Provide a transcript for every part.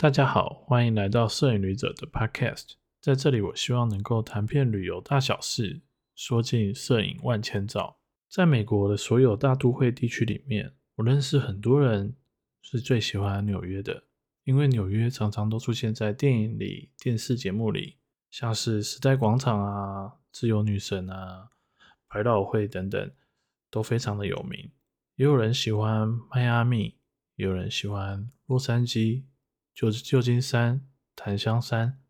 大家好，欢迎来到摄影旅者的 Podcast。在这里，我希望能够谈遍旅游大小事，说尽摄影万千照。在美国的所有大都会地区里面，我认识很多人是最喜欢纽约的，因为纽约常常都出现在电影里、电视节目里，像是时代广场啊、自由女神啊、百老汇等等，都非常的有名。也有人喜欢迈阿密，也有人喜欢洛杉矶。就是旧金山、檀香山，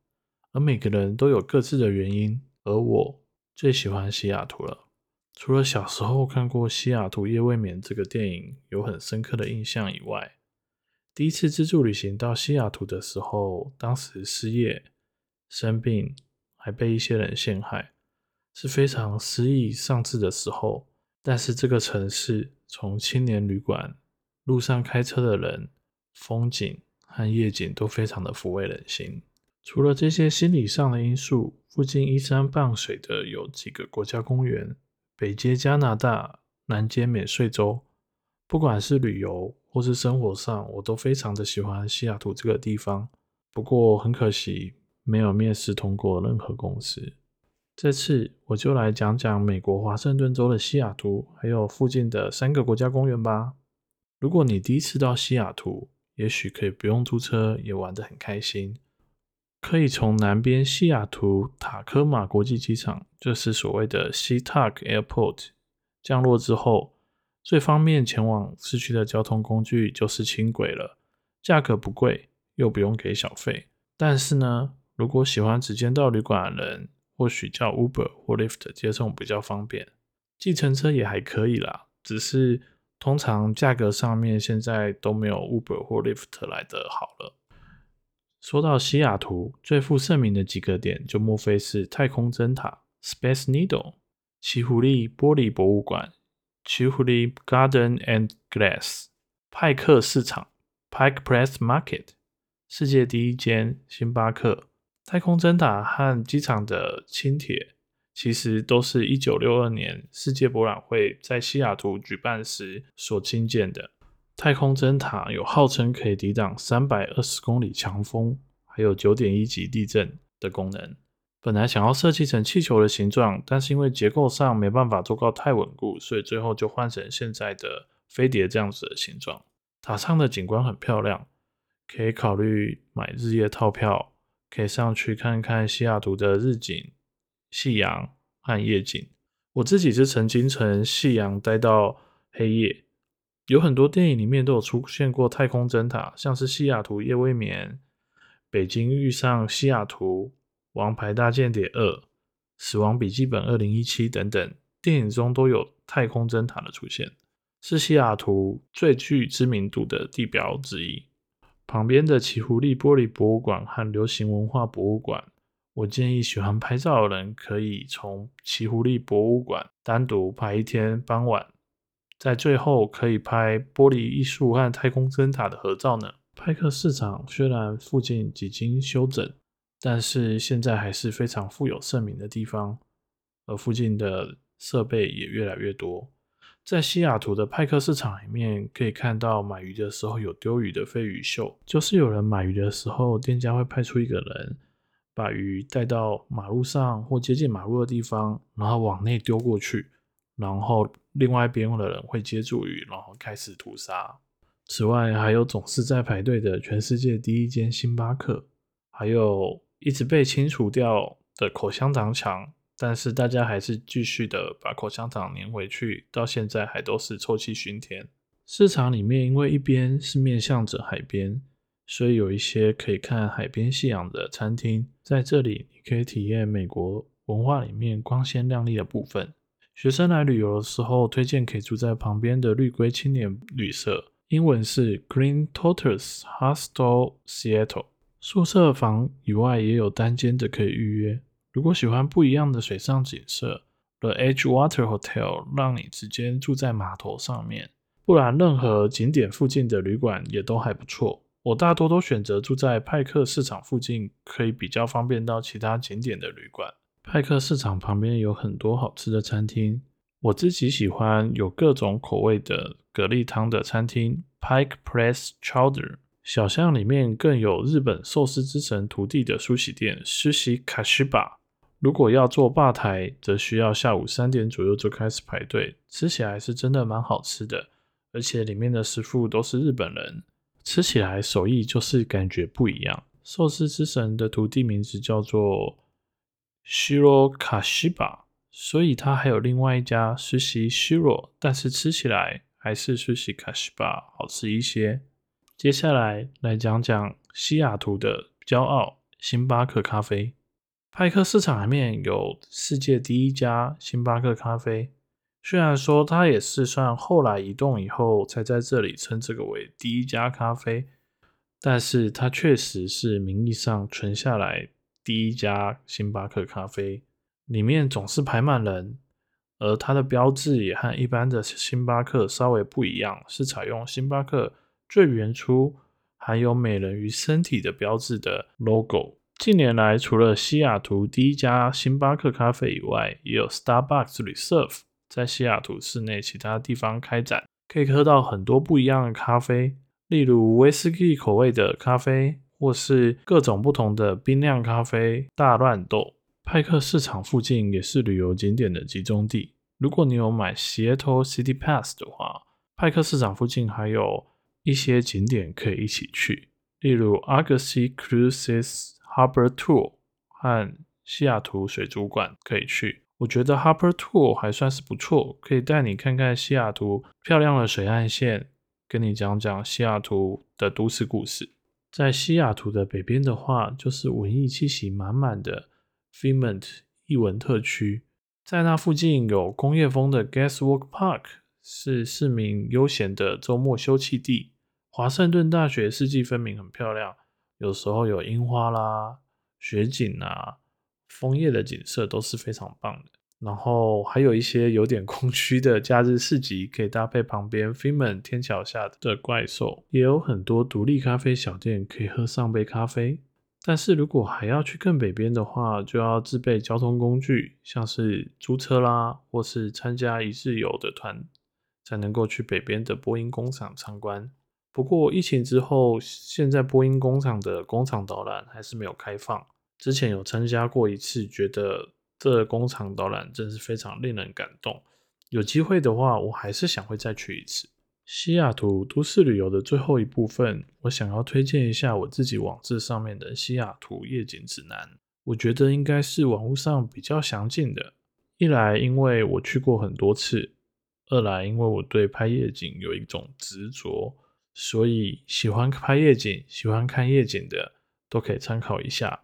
而每个人都有各自的原因。而我最喜欢西雅图了。除了小时候看过《西雅图夜未眠》这个电影有很深刻的印象以外，第一次自助旅行到西雅图的时候，当时失业、生病，还被一些人陷害，是非常失意丧志的时候。但是这个城市，从青年旅馆、路上开车的人、风景。和夜景都非常的抚慰人心。除了这些心理上的因素，附近依山傍水的有几个国家公园，北接加拿大，南接免税州。不管是旅游或是生活上，我都非常的喜欢西雅图这个地方。不过很可惜，没有面试通过任何公司。这次我就来讲讲美国华盛顿州的西雅图，还有附近的三个国家公园吧。如果你第一次到西雅图，也许可以不用租车，也玩得很开心。可以从南边西雅图塔科马国际机场，就是所谓的 SeaTac Airport 降落之后，最方便前往市区的交通工具就是轻轨了。价格不贵，又不用给小费。但是呢，如果喜欢直接到旅馆的人，或许叫 Uber 或 Lyft 接送比较方便。计程车也还可以啦，只是。通常价格上面现在都没有 Uber 或 Lyft 来的好了。说到西雅图最负盛名的几个点，就莫非是太空针塔 （Space Needle）、奇狐狸玻璃博物馆（奇狐狸 Garden and Glass）、派克市场 （Pike Place Market）、世界第一间星巴克、太空针塔和机场的轻铁。其实都是一九六二年世界博览会在西雅图举办时所兴建的。太空针塔有号称可以抵挡三百二十公里强风，还有九点一级地震的功能。本来想要设计成气球的形状，但是因为结构上没办法做到太稳固，所以最后就换成现在的飞碟这样子的形状。塔上的景观很漂亮，可以考虑买日夜套票，可以上去看看西雅图的日景。夕阳和夜景，我自己是曾经从夕阳待到黑夜。有很多电影里面都有出现过太空针塔，像是《西雅图夜未眠》、《北京遇上西雅图》、《王牌大间谍二》、《死亡笔记本二零一七》等等电影中都有太空针塔的出现，是西雅图最具知名度的地标之一。旁边的奇狐狸玻璃博物馆和流行文化博物馆。我建议喜欢拍照的人可以从奇狐狸博物馆单独拍一天傍晚，在最后可以拍玻璃艺术和太空针塔的合照呢。派克市场虽然附近几经修整，但是现在还是非常富有盛名的地方，而附近的设备也越来越多。在西雅图的派克市场里面，可以看到买鱼的时候有丢鱼的飞鱼秀，就是有人买鱼的时候，店家会派出一个人。把鱼带到马路上或接近马路的地方，然后往内丢过去，然后另外一边的人会接住鱼，然后开始屠杀。此外，还有总是在排队的全世界第一间星巴克，还有一直被清除掉的口香糖墙，但是大家还是继续的把口香糖粘回去，到现在还都是臭气熏天。市场里面因为一边是面向着海边。所以有一些可以看海边夕阳的餐厅，在这里你可以体验美国文化里面光鲜亮丽的部分。学生来旅游的时候，推荐可以住在旁边的绿龟青年旅社，英文是 Green Tortoise Hostel Seattle。宿舍房以外也有单间的可以预约。如果喜欢不一样的水上景色，The Edgewater Hotel 让你直接住在码头上面，不然任何景点附近的旅馆也都还不错。我大多都选择住在派克市场附近，可以比较方便到其他景点的旅馆。派克市场旁边有很多好吃的餐厅，我自己喜欢有各种口味的蛤蜊汤的餐厅。Pike Place Chowder 小巷里面更有日本寿司之神徒弟的梳洗店 Sushi Kashiba。如果要做吧台，则需要下午三点左右就开始排队。吃起来是真的蛮好吃的，而且里面的师傅都是日本人，吃起来手艺就是感觉不一样。寿司之神的徒弟名字叫做 Shiro Kashiba，所以他还有另外一家实习 Shiro，但是吃起来还是 Sushi Kashiba 好吃一些。接下来来讲讲西雅图的骄傲——星巴克咖啡。派克市场里面有世界第一家星巴克咖啡，虽然说它也是算后来移动以后才在这里称这个为第一家咖啡，但是它确实是名义上存下来第一家星巴克咖啡。里面总是排满人，而它的标志也和一般的星巴克稍微不一样，是采用星巴克最原初含有美人鱼身体的标志的 logo。近年来，除了西雅图第一家星巴克咖啡以外，也有 Starbucks Reserve 在西雅图市内其他地方开展，可以喝到很多不一样的咖啡，例如威士忌口味的咖啡，或是各种不同的冰酿咖啡、大乱斗。派克市场附近也是旅游景点的集中地。如果你有买 Seattle City Pass 的话，派克市场附近还有一些景点可以一起去，例如 Argosy Cruises。Harbor Tour 和西雅图水族馆可以去，我觉得 Harper Tour 还算是不错，可以带你看看西雅图漂亮的水岸线，跟你讲讲西雅图的都市故事。在西雅图的北边的话，就是文艺气息满满的 Fremont 艺文特区，在那附近有工业风的 Gaswork Park，是市民悠闲的周末休憩地。华盛顿大学四季分明，很漂亮。有时候有樱花啦、雪景啊、枫叶的景色都是非常棒的。然后还有一些有点空虚的假日市集，可以搭配旁边 Freeman 天桥下的怪兽。也有很多独立咖啡小店可以喝上杯咖啡。但是如果还要去更北边的话，就要自备交通工具，像是租车啦，或是参加一日游的团，才能够去北边的波音工厂参观。不过疫情之后，现在波音工厂的工厂导览还是没有开放。之前有参加过一次，觉得这工厂导览真是非常令人感动。有机会的话，我还是想会再去一次。西雅图都市旅游的最后一部分，我想要推荐一下我自己网志上面的西雅图夜景指南。我觉得应该是网络上比较详尽的。一来因为我去过很多次，二来因为我对拍夜景有一种执着。所以喜欢拍夜景、喜欢看夜景的都可以参考一下。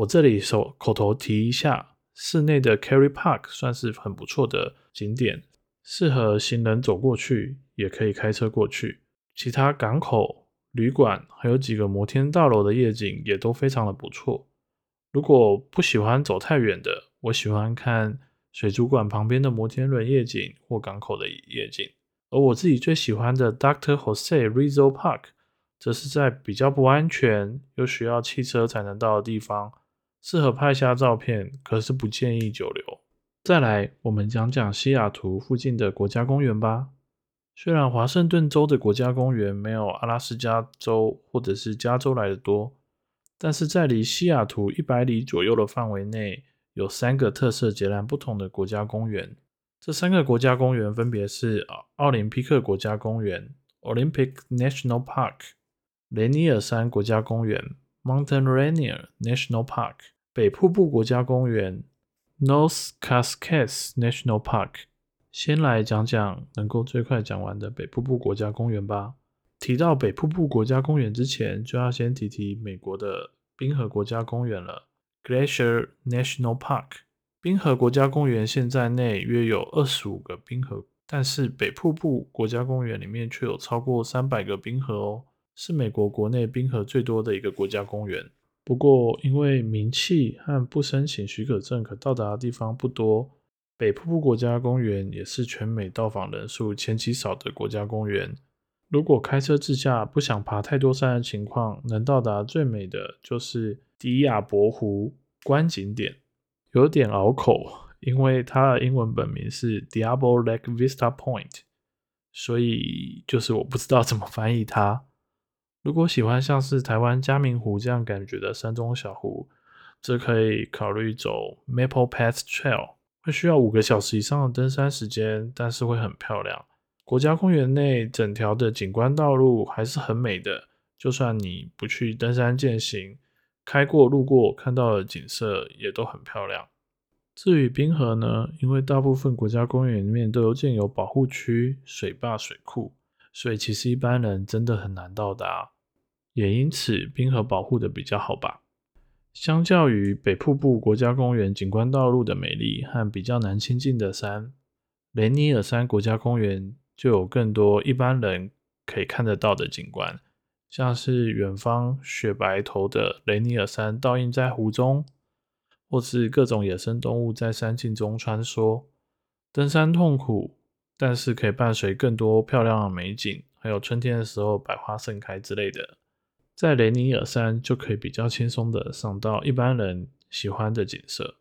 我这里手口头提一下，室内的 Carry Park 算是很不错的景点，适合行人走过去，也可以开车过去。其他港口、旅馆还有几个摩天大楼的夜景也都非常的不错。如果不喜欢走太远的，我喜欢看水族馆旁边的摩天轮夜景或港口的夜景。而我自己最喜欢的 Doctor Jose Rizzo Park，则是在比较不安全又需要汽车才能到的地方，适合拍下照片，可是不建议久留。再来，我们讲讲西雅图附近的国家公园吧。虽然华盛顿州的国家公园没有阿拉斯加州或者是加州来的多，但是在离西雅图一百里左右的范围内，有三个特色截然不同的国家公园。这三个国家公园分别是奥林匹克国家公园 （Olympic National Park）、雷尼尔山国家公园 （Mountain Rainier National Park）、北瀑布国家公园 （North Cascades National Park）。先来讲讲能够最快讲完的北瀑布国家公园吧。提到北瀑布国家公园之前，就要先提提美国的冰河国家公园了 （Glacier National Park）。冰河国家公园现在内约有二十五个冰河，但是北瀑布国家公园里面却有超过三百个冰河哦，是美国国内冰河最多的一个国家公园。不过因为名气和不申请许可证可到达的地方不多，北瀑布国家公园也是全美到访人数前几少的国家公园。如果开车自驾不想爬太多山的情况，能到达最美的就是迪亚博湖观景点。有点拗口，因为它的英文本名是 Diablo Lake Vista Point，所以就是我不知道怎么翻译它。如果喜欢像是台湾嘉明湖这样感觉的山中小湖，则可以考虑走 Maple Path Trail，会需要五个小时以上的登山时间，但是会很漂亮。国家公园内整条的景观道路还是很美的，就算你不去登山健行，开过路过看到的景色也都很漂亮。至于冰河呢，因为大部分国家公园里面都有建有保护区、水坝、水库。所以其实一般人真的很难到达，也因此冰河保护的比较好吧。相较于北瀑布国家公园景观道路的美丽和比较难亲近的山，雷尼尔山国家公园就有更多一般人可以看得到的景观，像是远方雪白头的雷尼尔山倒映在湖中，或是各种野生动物在山径中穿梭。登山痛苦。但是可以伴随更多漂亮的美景，还有春天的时候百花盛开之类的，在雷尼尔山就可以比较轻松的赏到一般人喜欢的景色。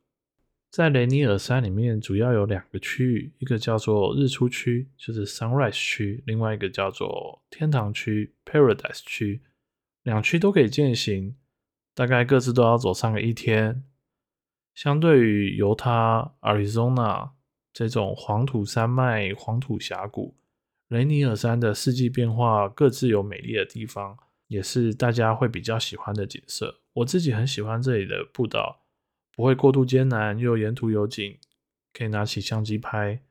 在雷尼尔山里面主要有两个区域，一个叫做日出区，就是 Sunrise 区；另外一个叫做天堂区 Paradise 区。两区都可以践行，大概各自都要走上个一天。相对于犹他、Arizona。这种黄土山脉、黄土峡谷、雷尼尔山的四季变化，各自有美丽的地方，也是大家会比较喜欢的景色。我自己很喜欢这里的步道，不会过度艰难，又沿途有景，可以拿起相机拍，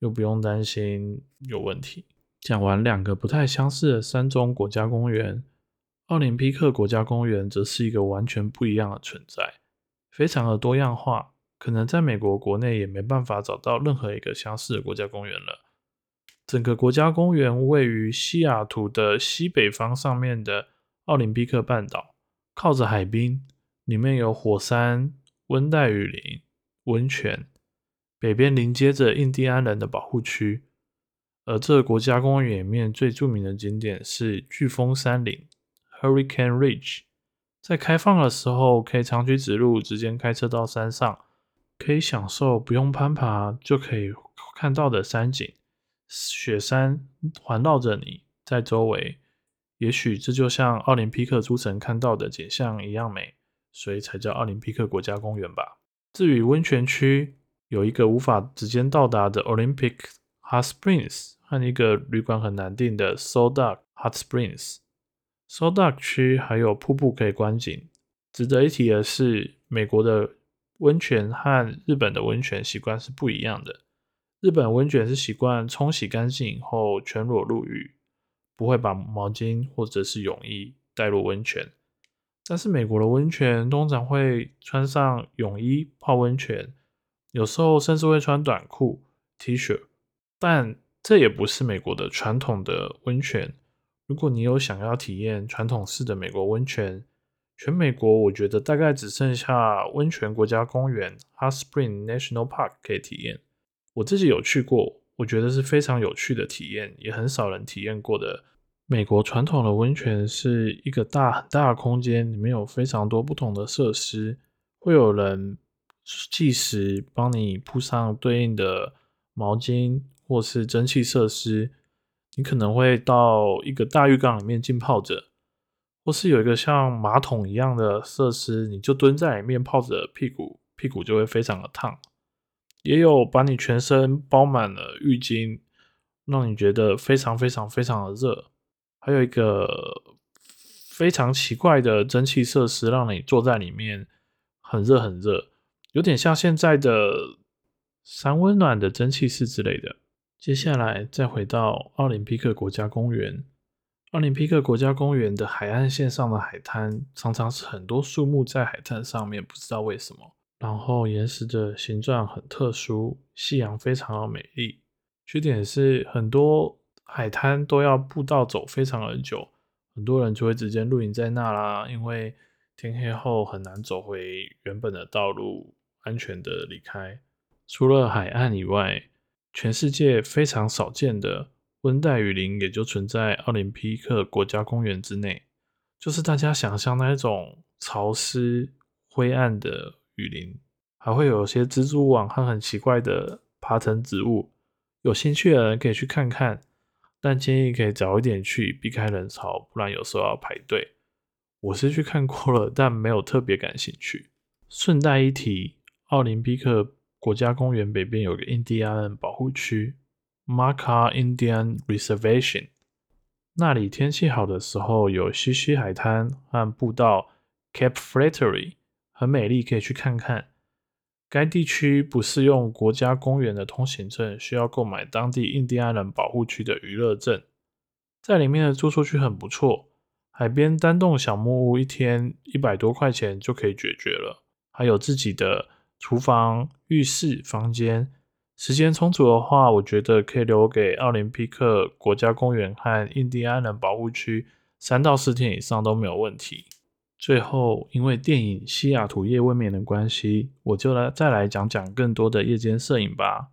又不用担心有问题。讲完两个不太相似的山中国家公园，奥林匹克国家公园则是一个完全不一样的存在，非常的多样化。可能在美国国内也没办法找到任何一个相似的国家公园了。整个国家公园位于西雅图的西北方上面的奥林匹克半岛，靠着海滨，里面有火山、温带雨林、温泉，北边临接着印第安人的保护区。而这个国家公园里面最著名的景点是飓风山岭 （Hurricane Ridge）。在开放的时候，可以长驱直入，直接开车到山上。可以享受不用攀爬就可以看到的山景，雪山环绕着你在周围，也许这就像奥林匹克诸城看到的景象一样美，所以才叫奥林匹克国家公园吧。至于温泉区，有一个无法直接到达的 Olympic Hot Springs 和一个旅馆很难订的 Soda Hot Springs。Soda 区还有瀑布可以观景。值得一提的是，美国的。温泉和日本的温泉习惯是不一样的。日本温泉是习惯冲洗干净以后全裸入浴，不会把毛巾或者是泳衣带入温泉。但是美国的温泉通常会穿上泳衣泡温泉，有时候甚至会穿短裤、T 恤。但这也不是美国的传统的温泉。如果你有想要体验传统式的美国温泉，全美国，我觉得大概只剩下温泉国家公园 （Hot Spring National Park） 可以体验。我自己有去过，我觉得是非常有趣的体验，也很少人体验过的。美国传统的温泉是一个大很大的空间，里面有非常多不同的设施，会有人计时帮你铺上对应的毛巾或是蒸汽设施。你可能会到一个大浴缸里面浸泡着。或是有一个像马桶一样的设施，你就蹲在里面泡着屁股，屁股就会非常的烫。也有把你全身包满了浴巾，让你觉得非常非常非常的热。还有一个非常奇怪的蒸汽设施，让你坐在里面很热很热，有点像现在的三温暖的蒸汽室之类的。接下来再回到奥林匹克国家公园。奥林匹克国家公园的海岸线上的海滩常常是很多树木在海滩上面，不知道为什么。然后岩石的形状很特殊，夕阳非常的美丽。缺点是很多海滩都要步道走非常的久，很多人就会直接露营在那啦，因为天黑后很难走回原本的道路，安全的离开。除了海岸以外，全世界非常少见的。温带雨林也就存在奥林匹克国家公园之内，就是大家想象那一种潮湿灰暗的雨林，还会有些蜘蛛网和很奇怪的爬藤植物。有兴趣的人可以去看看，但建议可以早一点去，避开人潮，不然有时候要排队。我是去看过了，但没有特别感兴趣。顺带一提，奥林匹克国家公园北边有个印第安人保护区 （Marca Indian Reservation），那里天气好的时候有西西海滩和步道 （Cape Flattery），很美丽，可以去看看。该地区不适用国家公园的通行证，需要购买当地印第安人保护区的娱乐证。在里面的住宿区很不错，海边单栋小木屋一天一百多块钱就可以解决了，还有自己的厨房、浴室、房间。时间充足的话，我觉得可以留给奥林匹克国家公园和印第安人保护区三到四天以上都没有问题。最后，因为电影《西雅图夜未眠》的关系，我就来再来讲讲更多的夜间摄影吧。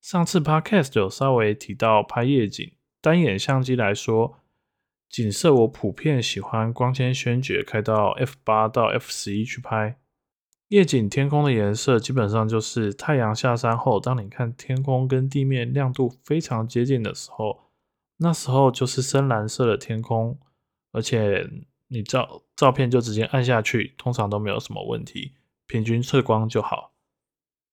上次 podcast 有稍微提到拍夜景，单眼相机来说，景色我普遍喜欢光纤宣觉开到 f 八到 f 十一去拍。夜景天空的颜色基本上就是太阳下山后，当你看天空跟地面亮度非常接近的时候，那时候就是深蓝色的天空，而且。你照照片就直接按下去，通常都没有什么问题，平均测光就好。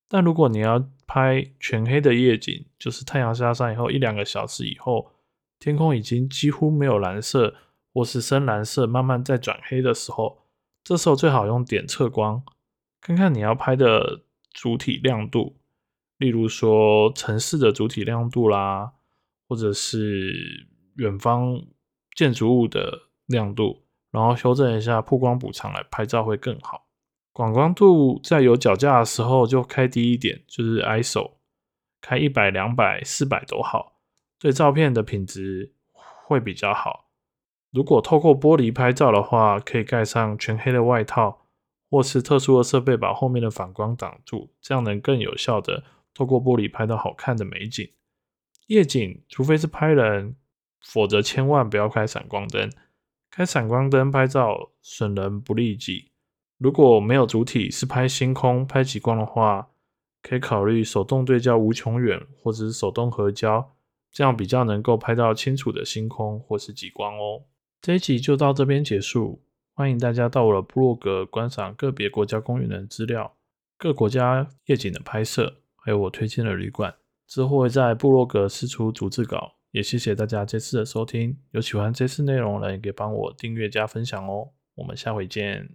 但如果你要拍全黑的夜景，就是太阳下山以后一两个小时以后，天空已经几乎没有蓝色或是深蓝色，慢慢在转黑的时候，这时候最好用点测光，看看你要拍的主体亮度，例如说城市的主体亮度啦，或者是远方建筑物的亮度。然后修正一下曝光补偿来拍照会更好。广光度在有脚架的时候就开低一点，就是 ISO 开一百、两百、四百都好，对照片的品质会比较好。如果透过玻璃拍照的话，可以盖上全黑的外套，或是特殊的设备把后面的反光挡住，这样能更有效的透过玻璃拍到好看的美景。夜景除非是拍人，否则千万不要开闪光灯。开闪光灯拍照损人不利己。如果没有主体是拍星空、拍极光的话，可以考虑手动对焦无穷远，或者是手动合焦，这样比较能够拍到清楚的星空或是极光哦。这一集就到这边结束，欢迎大家到我的部落格观赏个别国家公园的资料、各国家夜景的拍摄，还有我推荐的旅馆。之后会在部落格释出逐字稿。也谢谢大家这次的收听，有喜欢这次内容的，也可以帮我订阅加分享哦。我们下回见。